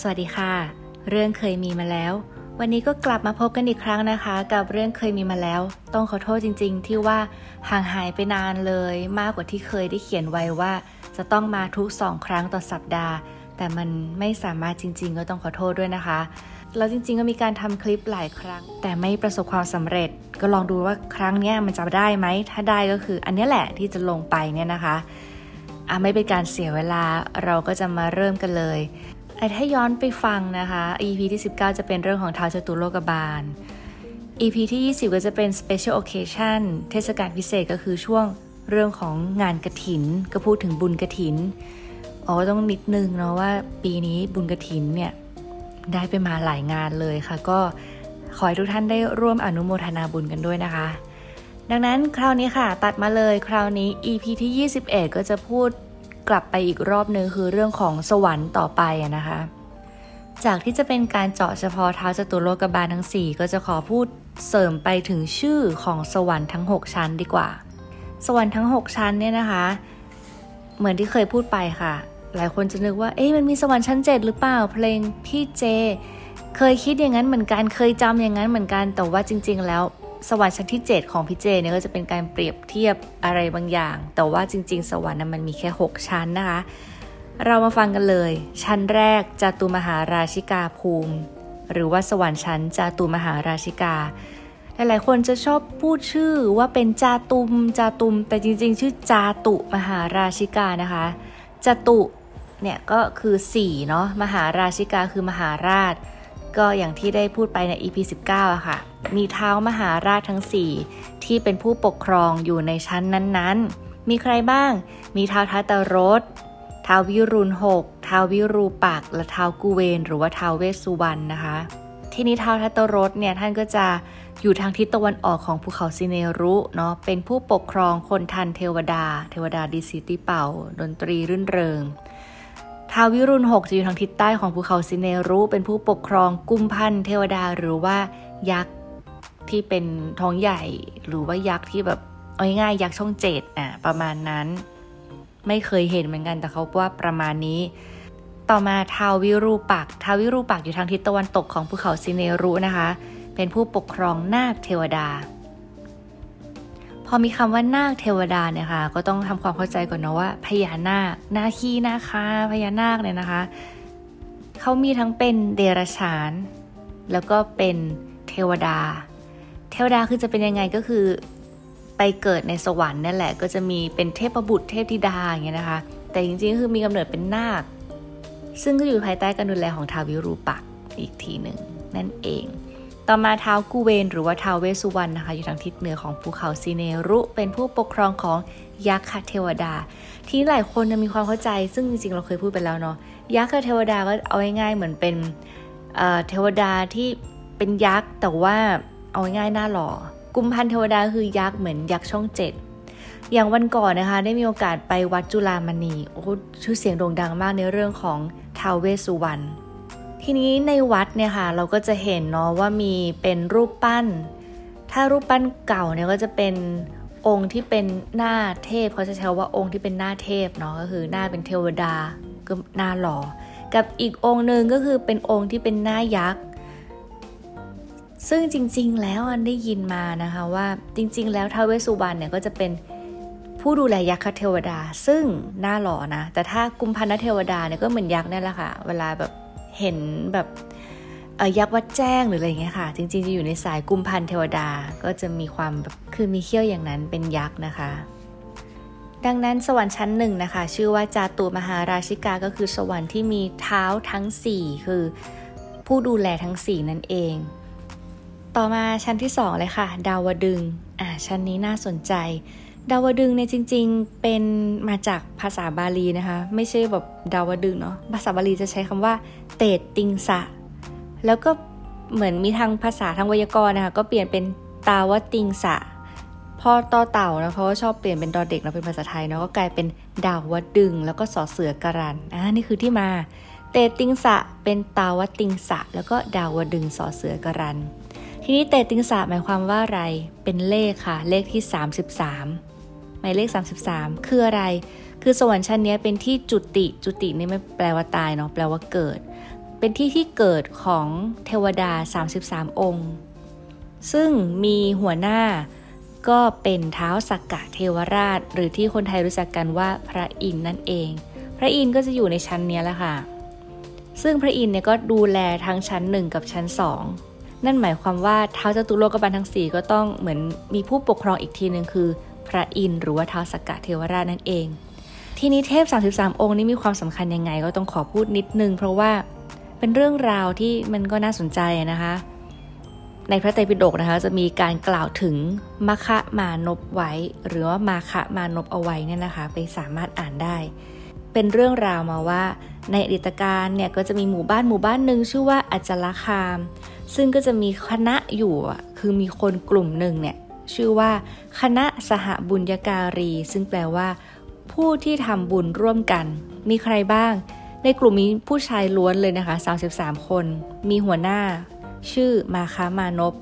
สวัสดีค่ะ เรื่องเคยมีมาแล้ว วันนี้ก็กลับมาพบกันอีกครั้งนะคะ กับเรื่องเคยมีมาแล้ว ต้องขอโทษจริง ๆ ที่ว่าห่างหายไปนานเลย มากกว่าที่เคยได้เขียนไว้ว่า จะต้องมาทุกสองครั้งต่อสัปดาห์ แต่มันไม่สามารถจริง ๆ ก็ต้องขอโทษด้วยนะคะแล้วจริงๆก็มีการทำคลิปหลายครั้ง แต่ไม่ประสบความสำเร็จ ก็ลองดูว่าครั้งนี้มันจะได้ไหมถ้าได้ก็คือ อันนี้แหละที่จะลงไปเนี่ยนะคะอะไม่เป็นการเสียเวลาเราก็จะมาเริ่มกันเลย แต่ถ้าย้อนไปฟังนะคะ EP ที่ 19 จะเป็นเรื่องของท้าวจตุโลกบาล EP ที่ 20 ก็จะเป็น Special Occasion เทศกาลพิเศษก็คือช่วงเรื่องของงานกระถิน ก็พูดถึงบุญกระถินอ๋อต้องนิดนึงเนาะว่าปีนี้บุญกระถินเนี่ย ได้ไปมาหลายงานเลยค่ะ ก็ขอให้ทุกท่านได้ร่วมอนุโมทนาบุญกันด้วยนะคะ ดังนั้นคราวนี้ค่ะ ตัดมาเลยคราวนี้ EP ที่ 21 ก็จะพูด กลับไปอีกรอบนึงคือเรื่องของสวรรค์ต่อไปนะคะ จากที่จะเป็นการเจาะเฉพาะเท้าจตุโลกบาลทั้ง 4 ก็จะขอพูดเสริมไปถึงชื่อของสวรรค์ทั้ง 6 ชั้นดีกว่า สวรรค์ทั้ง 6 ชั้นเนี่ยนะคะ เหมือนที่เคยพูดไปค่ะ หลายคนจะนึกว่าเอ๊ะมันมีสวรรค์ชั้น 7 หรือเปล่าเพลงพี่เจ เคยคิดอย่างนั้นเหมือนกันเคยจำอย่างนั้นเหมือนกันแต่ว่าจริง ๆ แล้ว สวรรค์ชั้นที่ 7 ของพี่เจเนี่ยก็จะเป็นการเปรียบเทียบอะไรบางอย่าง แต่ว่าจริง ๆ สวรรค์มันมีแค่ 6 ชั้นนะคะ เรามาฟังกันเลย ชั้นแรกจตุมหาราชิกาภูมิ หรือว่าสวรรค์ชั้นจตุมหาราชิกา หลายๆ คนจะชอบพูดชื่อว่าเป็นจาตุมจาตุม แต่จริง ๆ ชื่อจาตุมหาราชิกานะคะจตุเนี่ยก็คือ4เนาะมหาราชิกาคือมหาราช ก็อย่างที่ได้พูดไปใน EP 19อะค่ะ มีเท้ามหาราชทั้ง 4 ที่เป็นผู้ปกครองอยู่ในชั้นนั้นๆ มีใครบ้าง มีเท้าทัตรสเท้าวิรุณหกเท้าวิรูปักและเท้ากุเวน หรือว่าเท้าเวสสุวรรณนะคะ ทีนี้เท้าทัตรสเนี่ยท่านก็จะอยู่ทางทิศตะวันออกของภูเขาซิเนรุเนาะ เป็นผู้ปกครองคนทันเทวดา เทวดาดีสิติเป่า ดนตรีรื่นเริง ท้าวิรุณหกจะอยู่ทางทิศใต้ของภูเขาซิเนรุ เป็นผู้ปกครองกุมพันเทวดาหรือว่ายักษ์ที่เป็นท้องใหญ่ หรือว่ายักษ์ที่แบบเอาง่ายยักษ์ช่องเจ็ดอะประมาณนั้น ไม่เคยเห็นเหมือนกันแต่เขาว่าประมาณนี้ ต่อมาทาวิรูปักทาวิรูปักอยู่ทางทิศตะวันตกของภูเขาซิเนรุนะคะ เป็นผู้ปกครองนาคเทวดา อมีคำว่านาคเทวดาเนี่ยค่ะก็ต้องทำความเข้าใจก่อนนะว่าพญานาคนาคีนาคาพญานาคเนี่ยนะคะเขามีทั้งเป็นเดรัจฉาน แล้วก็เป็นเทวดา เทวดาคือจะเป็นยังไงก็คือไปเกิดในสวรรค์นั่นแหละ ก็จะมีเป็นเทพบุตรเทพธิดาอย่างเงี้ยนะคะ แต่จริงๆคือมีกำเนิดเป็นนาค ซึ่งก็อยู่ภายใต้การดูแลของทาวิรูปักอีกทีหนึ่งนั่นเอง ต่อมาท้าวกูเวนหรือว่าท้าวเวสุวรรณนะคะอยู่ทางทิศเหนือของภูเขาซีเนรุ เป็นผู้ปกครองของยักษ์เทวดา ที่หลายคนมีความเข้าใจ ซึ่งจริงๆเราเคยพูดไปแล้วเนาะยักษ์เทวดาก็เอาง่ายๆเหมือนเป็นเทวดาที่เป็นยักษ์แต่ว่าเอาง่ายๆหน้าหล่อกุมพันเทวดาคือยักษ์เหมือนยักษ์ช่องเจ็ดอย่างวันก่อนนะคะได้มีโอกาสไปวัดจุฬามณีโอ้ชื่อเสียงโด่งดังมากในเรื่องของท้าวเวสุวรรณ ทีนี้ในวัดเนี่ยค่ะเราก็จะเห็นเนาะว่ามีเป็นรูปปั้น ถ้ารูปปั้นเก่าเนี่ยก็จะเป็นองค์ที่เป็นหน้าเทพเขาจะใช้ว่าองค์ที่เป็นหน้าเทพเนาะก็คือหน้าเป็นเทวดาก็หน้าหล่อ กับอีกองค์หนึ่งก็คือเป็นองค์ที่เป็นหน้ายักษ์ซึ่งจริง ๆ แล้วอันได้ยินมานะคะว่าจริง ๆ แล้วท้าวเวสสุวรรณเนี่ยก็จะเป็นผู้ดูแลยักษ์เทวดา ซึ่งหน่าหล่อนะแต่ถ้ากุมพันธเทวดาเนี่ยก็เหมือนยักษ์นั่แหละค่ะ เวลาแบบ เห็นแบบยักษ์วัดแจ้งหรืออะไรเงี้ยค่ะ จริงๆจะอยู่ในสายกุมพันเทวดาก็จะมีความแบบคือมีเขี้ยวอย่างนั้นเป็นยักษ์นะคะ ดังนั้นสวรรค์ชั้นหนึ่งนะคะ ชื่อว่าจาตุมหาราชิกาก็คือสวรรค์ที่มีเท้าทั้ง 4 คือผู้ดูแลทั้ง 4 นั่นเอง ต่อมาชั้นที่ 2 เลยค่ะ ดาวดึงอ่าชั้นนี้น่าสนใจ ดาวดึงเนี่ยจริง ๆ เป็นมาจากภาษาบาลีนะคะ ไม่ใช่แบบดาวดึงส์เนาะ ภาษาบาลีจะใช้คำว่า เตติงสะ แล้วก็เหมือนมีทางภาษาทางไวยากรณ์นะคะ ก็เปลี่ยนเป็นตาวติงสะ พอต่อเต่านะเพราะว่าชอบเปลี่ยนเป็นดอเด็กเราเป็นภาษาไทยเนาะ ก็กลายเป็นดาวดึง แล้วก็สอเสือการันต์ อ่า นี่คือที่มา เตติงสะเป็นตาวติงสะ แล้วก็ดาวดึงสอเสือการันต์ ทีนี้เตติงสะหมายความว่าอะไร เป็นเลขค่ะ เลขที่ 33 หมายเลข 33 คืออะไร คือสวรรค์ชั้นนี้เป็นที่จุติจุตินี่ไม่แปลว่าตายเนาะแปลว่าเกิด เป็นที่ที่เกิดของเทวดา 33 องค์ ซึ่งมีหัวหน้าก็เป็นเท้าสักกะเทวราช หรือที่คนไทยรู้จักกันว่าพระอินทร์นั่นเอง พระอินทร์ก็จะอยู่ในชั้นนี้แหละค่ะ ซึ่งพระอินทร์เนี่ยก็ดูแลทั้งชั้น 1 กับชั้น 2 นั่นหมายความว่าเท้าจตุโลกบาลทั้ง 4 ก็ต้องเหมือนมีผู้ปกครองอีกทีหนึ่งคือ ระอินทร์หรือว่าเท้าสักกะเทวราชนั่นเอง ทีนี้เทพ 33 องค์นี้มีความสำคัญยังไงก็ต้องขอพูดนิดนึง เพราะว่าเป็นเรื่องราวที่มันก็น่าสนใจนะคะ ในพระไตรปิฎกนะคะ จะมีการกล่าวถึงมคะมานพไว้ หรือว่ามาคะมานพเอาไว้เนี่ยนะคะ ไปสามารถอ่านได้ เป็นเรื่องราวมาว่า ในอดีตการเนี่ยก็จะมีหมู่บ้านหมู่บ้านหนึ่งชื่อว่าอัจลคามซึ่งก็จะมีคณะอยู่คือมีคนกลุ่มหนึ่งเนี่ย ชื่อว่า คณะสหบุญญาการี ซึ่งแปลว่า ผู้ที่ทำบุญร่วมกัน มีใครบ้าง ในกลุ่มนี้ผู้ชายล้วนเลยนะคะ 33 คน มีหัวหน้า ชื่อมาคามานพ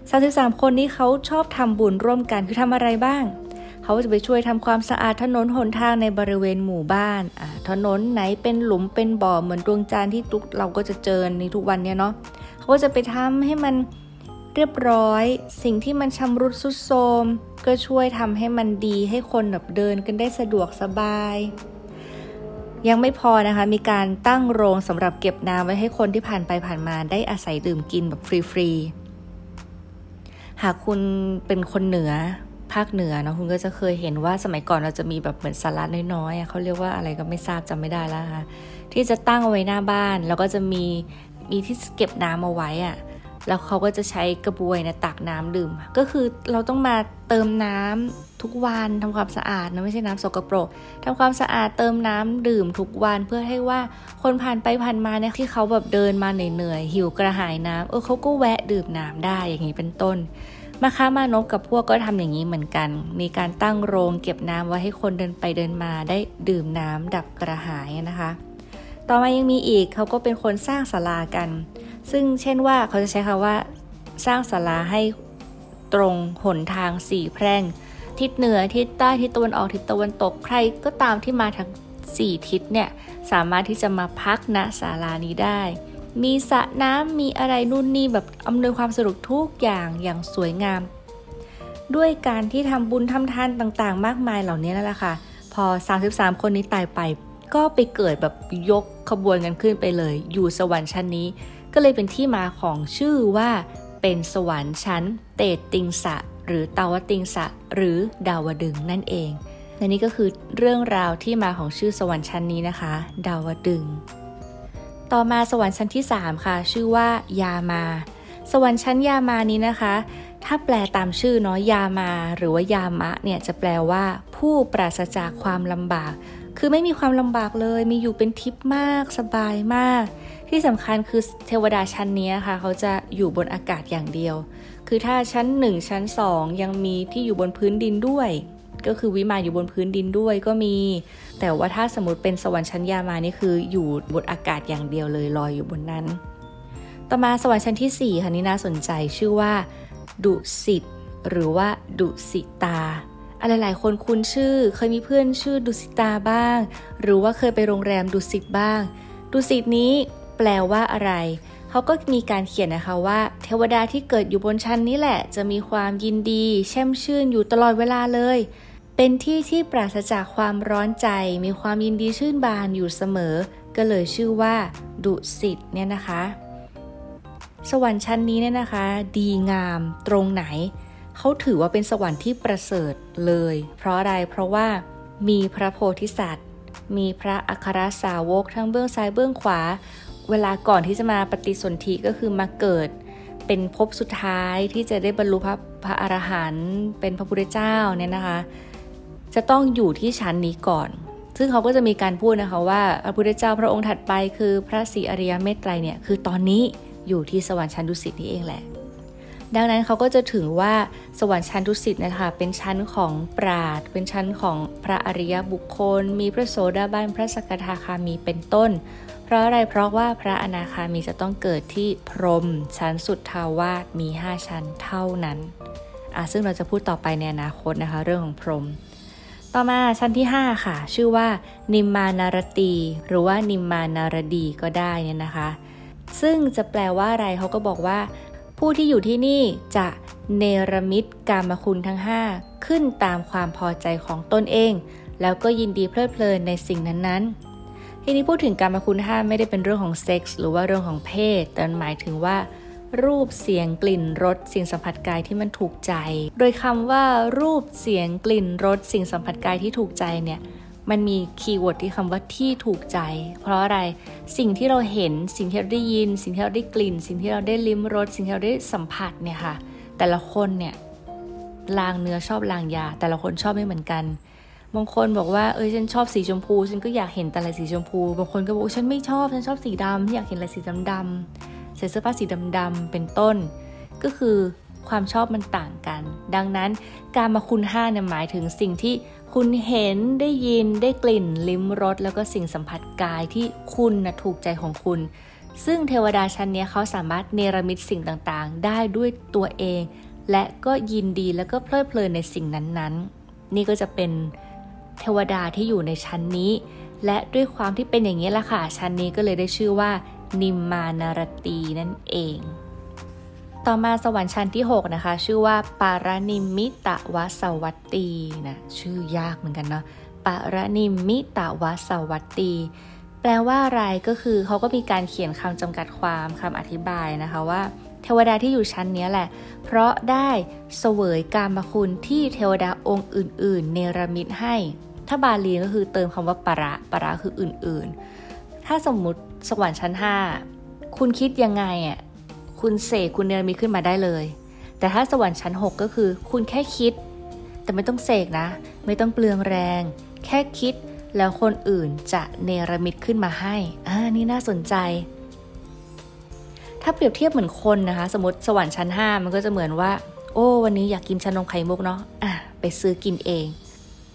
33 คนนี้เขาชอบทำบุญร่วมกันคือทำอะไรบ้าง เขาจะไปช่วยทำความสะอาดถนนหนทางในบริเวณหมู่บ้านถนนไหนเป็นหลุมเป็นบ่อเหมือนดวงจันทร์ที่ทุกเราก็จะเจอในทุกวันเนี้ยเนาะเขาก็จะไปทำให้มัน เรียบร้อย สิ่งที่มันชำรุดสุดโทรมก็ช่วยทำให้มันดีให้คนแบบเดินกันได้สะดวกสบาย ยังไม่พอนะคะ มีการตั้งโรงสำหรับเก็บน้ำไว้ให้คนที่ผ่านไปผ่านมาได้อาศัยดื่มกินแบบฟรีๆ หากคุณเป็นคนเหนือภาคเหนือเนาะคุณก็จะเคยเห็นว่าสมัยก่อนเราจะมีแบบเหมือนสาระน้อยๆเขาเรียกว่าอะไรก็ไม่ทราบจำไม่ได้แล้วค่ะที่จะตั้งเอาไว้หน้าบ้าน แล้วก็จะมีมีที่เก็บน้ำเอาไว้อะ แล้วเขาก็จะใช้กระบวยนะตักน้ำดื่ม ก็คือเราต้องมาเติมน้ำทุกวันทำความสะอาดนะไม่ใช่น้ำสกปรกทำความสะอาดเติมน้ำดื่มทุกวันเพื่อให้ว่าคนผ่านไปผ่านมาเนี่ยที่เขาแบบเดินมาเหนื่อยๆหิวกระหายน้ำเออเขาก็แวะดื่มน้ำได้อย่างนี้เป็นต้นมาค้ามานกกับพวกก็ทำอย่างนี้เหมือนกัน มีการตั้งโรงเก็บน้ำไว้ให้คนเดินไปเดินมาได้ดื่มน้ำดับกระหายนะคะ ต่อมายังมีอีกเขาก็เป็นคนสร้างศาลากัน ซึ่งเช่นว่าเขาจะใช้คำว่า สร้างศาลาให้ตรงหนทางสี่แพร่ง ทิศเหนือทิศใต้ทิศตะวันออกทิศตะวันตกใครก็ตามที่มาทั้งสี่ทิศเนี่ยสามารถที่จะมาพักณศาลานี้ได้ มีสระน้ำมีอะไรนู่นนี่แบบอำนวยความสะดวกทุกอย่างอย่างสวยงาม ด้วยการที่ทำบุญทำทานต่างๆ มากมายเหล่านี้นั่นแหละค่ะ พอ 33 คนนี้ตายไป ก็ไปเกิดแบบยกขบวนกันขึ้นไปเลย อยู่สวรรค์ชั้นนี้ ก็เลยเป็นที่มาของชื่อว่าเป็นสวรรค์ชั้น เตติงสะ หรือเตาวติงสะ หรือดาวดึงนั่นเองและนี่ก็คือเรื่องราวที่มาของชื่อสวรรค์ชั้นนี้นะคะ ดาวดึง ต่อมาสวรรค์ชั้นที่ 3 ค่ะ ชื่อว่ายามา สวรรค์ชั้นยามานี้นะคะ ถ้าแปลตามชื่อเนาะยามา หรือว่ายามะเนี่ยจะแปลว่า ผู้ปราศจากความลำบาก คือไม่มีความลำบากเลย มีอยู่เป็นทิพย์มาก สบายมาก ที่สำคัญคือเทวดาชั้นนี้ค่ะ เขาจะอยู่บนอากาศอย่างเดียว คือถ้าชั้น 1 ชั้น 2 ยังมีที่อยู่บนพื้นดินด้วย ก็คือวิมานอยู่บนพื้นดินด้วยก็มี แต่ว่าถ้าสมมติเป็นสวรรค์ชั้นยามานี่คืออยู่บนอากาศอย่างเดียวเลยลอยอยู่บนนั้น ต่อมาสวรรค์ชั้นที่4ค่ะนี่น่าสนใจชื่อว่า ดุสิตหรือว่าดุสิตาอะไรหลายคนคุ้นชื่อ เคยมีเพื่อนชื่อดุสิตาบ้าง หรือว่าเคยไปโรงแรมดุสิตบ้าง ดุสิตนี้ แปลว่าอะไรเขาก็มีการเขียนนะคะว่า เทวดาที่เกิดอยู่บนชั้นนี้แหละ จะมีความยินดี แช่มชื่นอยู่ตลอดเวลาเลย เป็นที่ที่ปราศจากความร้อนใจ มีความยินดีชื่นบานอยู่เสมอ ก็เลยชื่อว่า ดุสิตเนี่ยนะคะ สวรรค์ชั้นนี้เนี่ยนะคะ ดีงามตรงไหนเขาถือว่าเป็นสวรรค์ที่ประเสริฐเลย เพราะอะไรเพราะว่ามีพระโพธิสัตว์ มีพระอัครสาวกทั้งเบื้องซ้ายเบื้องขวา เวลาก่อนที่จะมาปฏิสนธิก็คือมาเกิด เป็นภพสุดท้ายที่จะได้บรรลุพระพระอรหันต์เป็นพระพุทธเจ้าเนี่ยนะคะ จะต้องอยู่ที่ชั้นนี้ก่อน ซึ่งเขาก็จะมีการพูดนะคะว่าพระพุทธเจ้าพระองค์ถัดไปคือพระศรีอริยเมตไตรเนี่ยคือตอนนี้อยู่ที่สวรรค์ชั้นดุสิตนี่เองแหละ ดังนั้นเขาก็จะถึงว่าสวรรค์ชั้นดุสิตนะคะเป็นชั้นของปราดเป็นชั้นของพระอริยบุคคล มีพระโสดาบันพระสกทาคามีเป็นต้น เพราะอะไรเพราะว่าพระอนาคามีจะต้องเกิดที่พรหมชั้นสุดทาวาสมี 5 ชั้นเท่านั้นอะซึ่งเราจะพูดต่อไปในอนาคตนะคะ เรื่องของพรหมต่อมาชั้นที่ 5 ค่ะ ชื่อว่า นิมมานารตี หรือว่านิมมานารดีก็ได้เนี่ยนะคะ ซึ่งจะแปลว่าอะไรเขาก็บอกว่า ผู้ที่อยู่ที่นี่จะเนรมิตกามคุณทั้ง 5 ขึ้นตามความพอใจของตนเอง แล้วก็ยินดีเพลิดเพลินในสิ่งนั้นๆ ทีนี้พูดถึงการมาคุณห้าไม่ได้เป็นเรื่องของเซ็กส์หรือว่าเรื่องของเพศ แต่หมายถึงว่า รูปเสียงกลิ่นรสสิ่งสัมผัสกายที่มันถูกใจ โดยคำว่ารูปเสียงกลิ่นรสสิ่งสัมผัสกายที่ถูกใจเนี่ยมันมี keyword ที่คำว่าที่ถูกใจ เพราะอะไรสิ่งที่เราเห็นสิ่งที่เราได้ยิน สิ่งที่เราได้กลิ่น สิ่งที่เราได้ลิ้มรสสิ่งที่เราได้สัมผัสเนี่ยค่ะ แต่ละคนเนี่ยลางเนื้อชอบลางยา แต่ละคนชอบไม่เหมือนกัน บางคนบอกว่าเออฉันชอบสีชมพู ฉันก็อยากเห็นแต่อะสีชมพู บางคนก็บอกฉันไม่ชอบ ฉันชอบสีดำอยากเห็นอะไรสีดำดำใส่เสื้อผ้าสีดำๆเป็นต้น ก็คือความชอบมันต่างกัน ดังนั้นการมาคุณห้าเนี่ยหมายถึงสิ่งที่คุณเห็นได้ยินได้กลิ่น ลิ้มรสแล้วก็สิ่งสัมผัสกายที่คุณนะถูกใจของคุณ ซึ่งเทวดาชั้นนี้เขาสามารถเนรมิตสิ่งต่างๆ ได้ด้วยตัวเอง และก็ยินดีแล้วก็เพลิดเพลินในสิ่งนั้นๆ นี่ก็จะเป็น เทวดาที่อยู่ในชั้นนี้ และด้วยความที่เป็นอย่างนี้แหละค่ะ ชั้นนี้ก็เลยได้ชื่อว่า นิมมานารตีนั่นเอง ต่อมาสวรรค์ชั้นที่ 6 นะคะ ชื่อว่า ปารานิมิตะวสวัตตีนะชื่อยากเหมือนกันเนาะปารานิมิตะวสวัตตีแปลว่าอะไรก็คือเขาก็มีการเขียนคำจำกัดความคำอธิบายนะคะว่า เทวดาที่อยู่ชั้นนี้แหละ เพราะได้เสวยกามคุณที่เทวดาองค์อื่น ๆ เนรมิตให้ ถ้าบาลีก็คือเติมคำว่าปรปรคืออื่นๆ ถ้าสมมุติสวรรค์ชั้น 5 คุณคิดยังไงอะคุณเสกคุณเนรมิตขึ้นมาได้เลย แต่ถ้าสวรรค์ชั้น 6 ก็คือ คุณแค่คิด แต่ไม่ต้องเสกนะ ไม่ต้องเปลืองแรง แค่คิดแล้วคนอื่นจะเนรมิตขึ้นมาให้อ่านี่น่าสนใจ ถ้าเปรียบเทียบเหมือนคนนะคะ สมมติสวรรค์ชั้น 5 มันก็จะเหมือนว่า โอ้ วันนี้อยากกินชานมไข่มุกเนาะอะไปซื้อกินเอง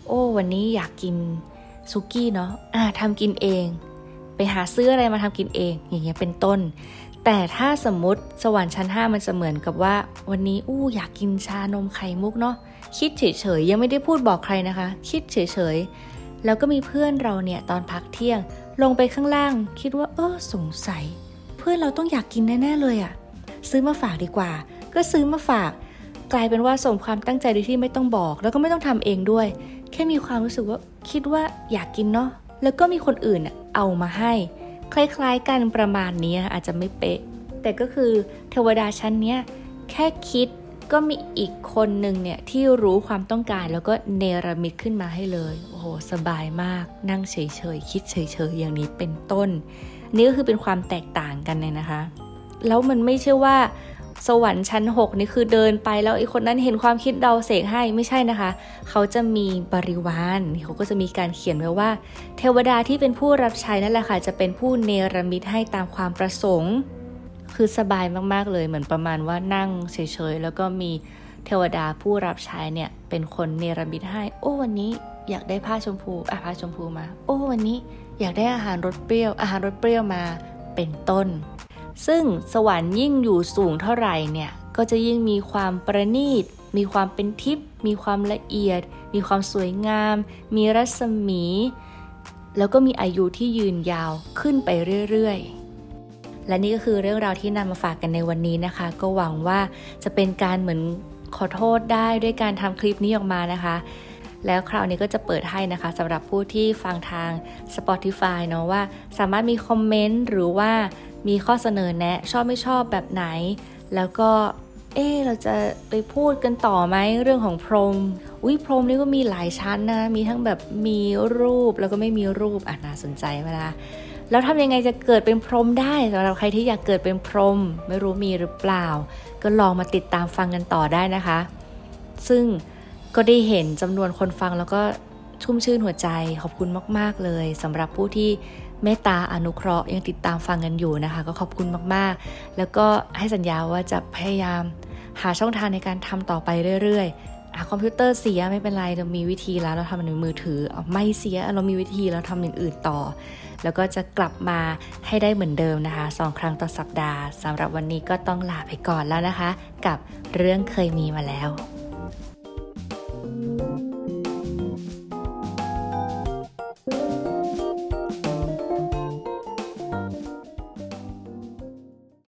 โอ้วันนี้อยากกินซุกี้เนาะอะทำกินเอง ไปหาซื้ออะไรมาทำกินเอง อย่างเงี้ยเป็นต้น แต่ถ้าสมมติสวรรค์ชั้น 5 มันจะเหมือนกับว่า วันนี้อู้อยากกินชานมไข่มุกเนาะคิดเฉยๆยังไม่ได้พูดบอกใครนะคะ คิดเฉยๆแล้วก็มีเพื่อนเราเนี่ยตอนพักเที่ยง ลงไปข้างล่าง คิดว่าเออสงสัย เพื่อนเราต้องอยากกินแน่ๆเลยอะซื้อมาฝากดีกว่า ก็ซื้อมาฝาก กลายเป็นว่าสมความตั้งใจโดยที่ไม่ต้องบอก แล้วก็ไม่ต้องทำเองด้วย แค่มีความรู้สึกว่าคิดว่าอยากกินเนาะแล้วก็มีคนอื่นเอามาให้ คล้ายๆกันประมาณนี้อาจจะไม่เป๊ะ แต่ก็คือเทวดาชั้นเนี้ยแค่คิดก็มีอีกคนหนึ่งเนี่ยที่รู้ความต้องการแล้วก็เนรมิตขึ้นมาให้เลย โอ้โห สบายมาก นั่งเฉยๆ คิดเฉยๆ อย่างนี้เป็นต้น นี่ก็คือเป็นความแตกต่างกันเลยนะคะ แล้วมันไม่ใช่ว่า สวรรค์ชั้น 6 นี่คือเดินไปแล้วไอ้คนนั้นเห็นความคิดเราเสกให้ไม่ใช่นะคะ เขาจะมีบริวารเขาก็จะมีการเขียนไว้ว่า เทวดาที่เป็นผู้รับใช้นั่นแหละค่ะจะเป็นผู้เนรมิตให้ตามความประสงค์ คือสบายมากๆเลยเหมือนประมาณว่านั่งเฉยๆแล้วก็มีเทวดาผู้รับใช้เนี่ยเป็นคนเนรมิตให้ โอ้วันนี้อยากได้ผ้าชมพูอะผ้าชมพูมา โอ้วันนี้อยากได้อาหารรสเปรี้ยว อาหารรสเปรี้ยวมาเป็นต้น ซึ่งสวรรค์ยิ่งอยู่สูงเท่าไหร่เนี่ยก็จะยิ่งมีความประณีต มีความเป็นทิพย์ มีความละเอียด มีความสวยงาม มีรัศมี แล้วก็มีอายุที่ยืนยาวขึ้นไปเรื่อยๆ และนี่ก็คือเรื่องราวที่นำมาฝากกันในวันนี้นะคะ ก็หวังว่าจะเป็นการเหมือนขอโทษได้ด้วยการทำคลิปนี้ออกมานะคะ แล้วคราวนี้ก็จะเปิดให้นะคะสำหรับผู้ที่ฟังทาง Spotify เนาะว่า สามารถมีคอมเมนต์หรือว่า มีข้อเสนอแนะชอบไม่ชอบแบบไหน แล้วก็เออเราจะไปพูดกันต่อไหมเรื่องของพรมอุ้ยพรมนี่ก็มีหลายชั้นนะ มีทั้งแบบมีรูปแล้วก็ไม่มีรูปอะน่าสนใจไหมล่ะแล้วทำยังไงจะเกิดเป็นพรมได้สำหรับใครที่อยากเกิดเป็นพรมไม่รู้มีหรือเปล่า ก็ลองมาติดตามฟังกันต่อได้นะคะ ซึ่งก็ได้เห็นจำนวนคนฟังแล้วก็ชุ่มชื่นหัวใจขอบคุณมาก ๆ เลยสำหรับผู้ที่ เมตตาอนุเคราะห์ยังติดตามฟังกันอยู่นะคะ ก็ขอบคุณมากๆ แล้วก็ให้สัญญาว่าจะพยายามหาช่องทางในการทำต่อไปเรื่อยๆคอมพิวเตอร์เสียไม่เป็นไรเรามีวิธีแล้วเราทำในมือถือไม่เสียเรามีวิธีเราทำอย่างอื่นต่อ แล้วก็จะกลับมาให้ได้เหมือนเดิมนะคะสองครั้งต่อสัปดาห์สำหรับวันนี้ก็ต้องลาไปก่อนแล้วนะคะ กับเรื่องเคยมีมาแล้ว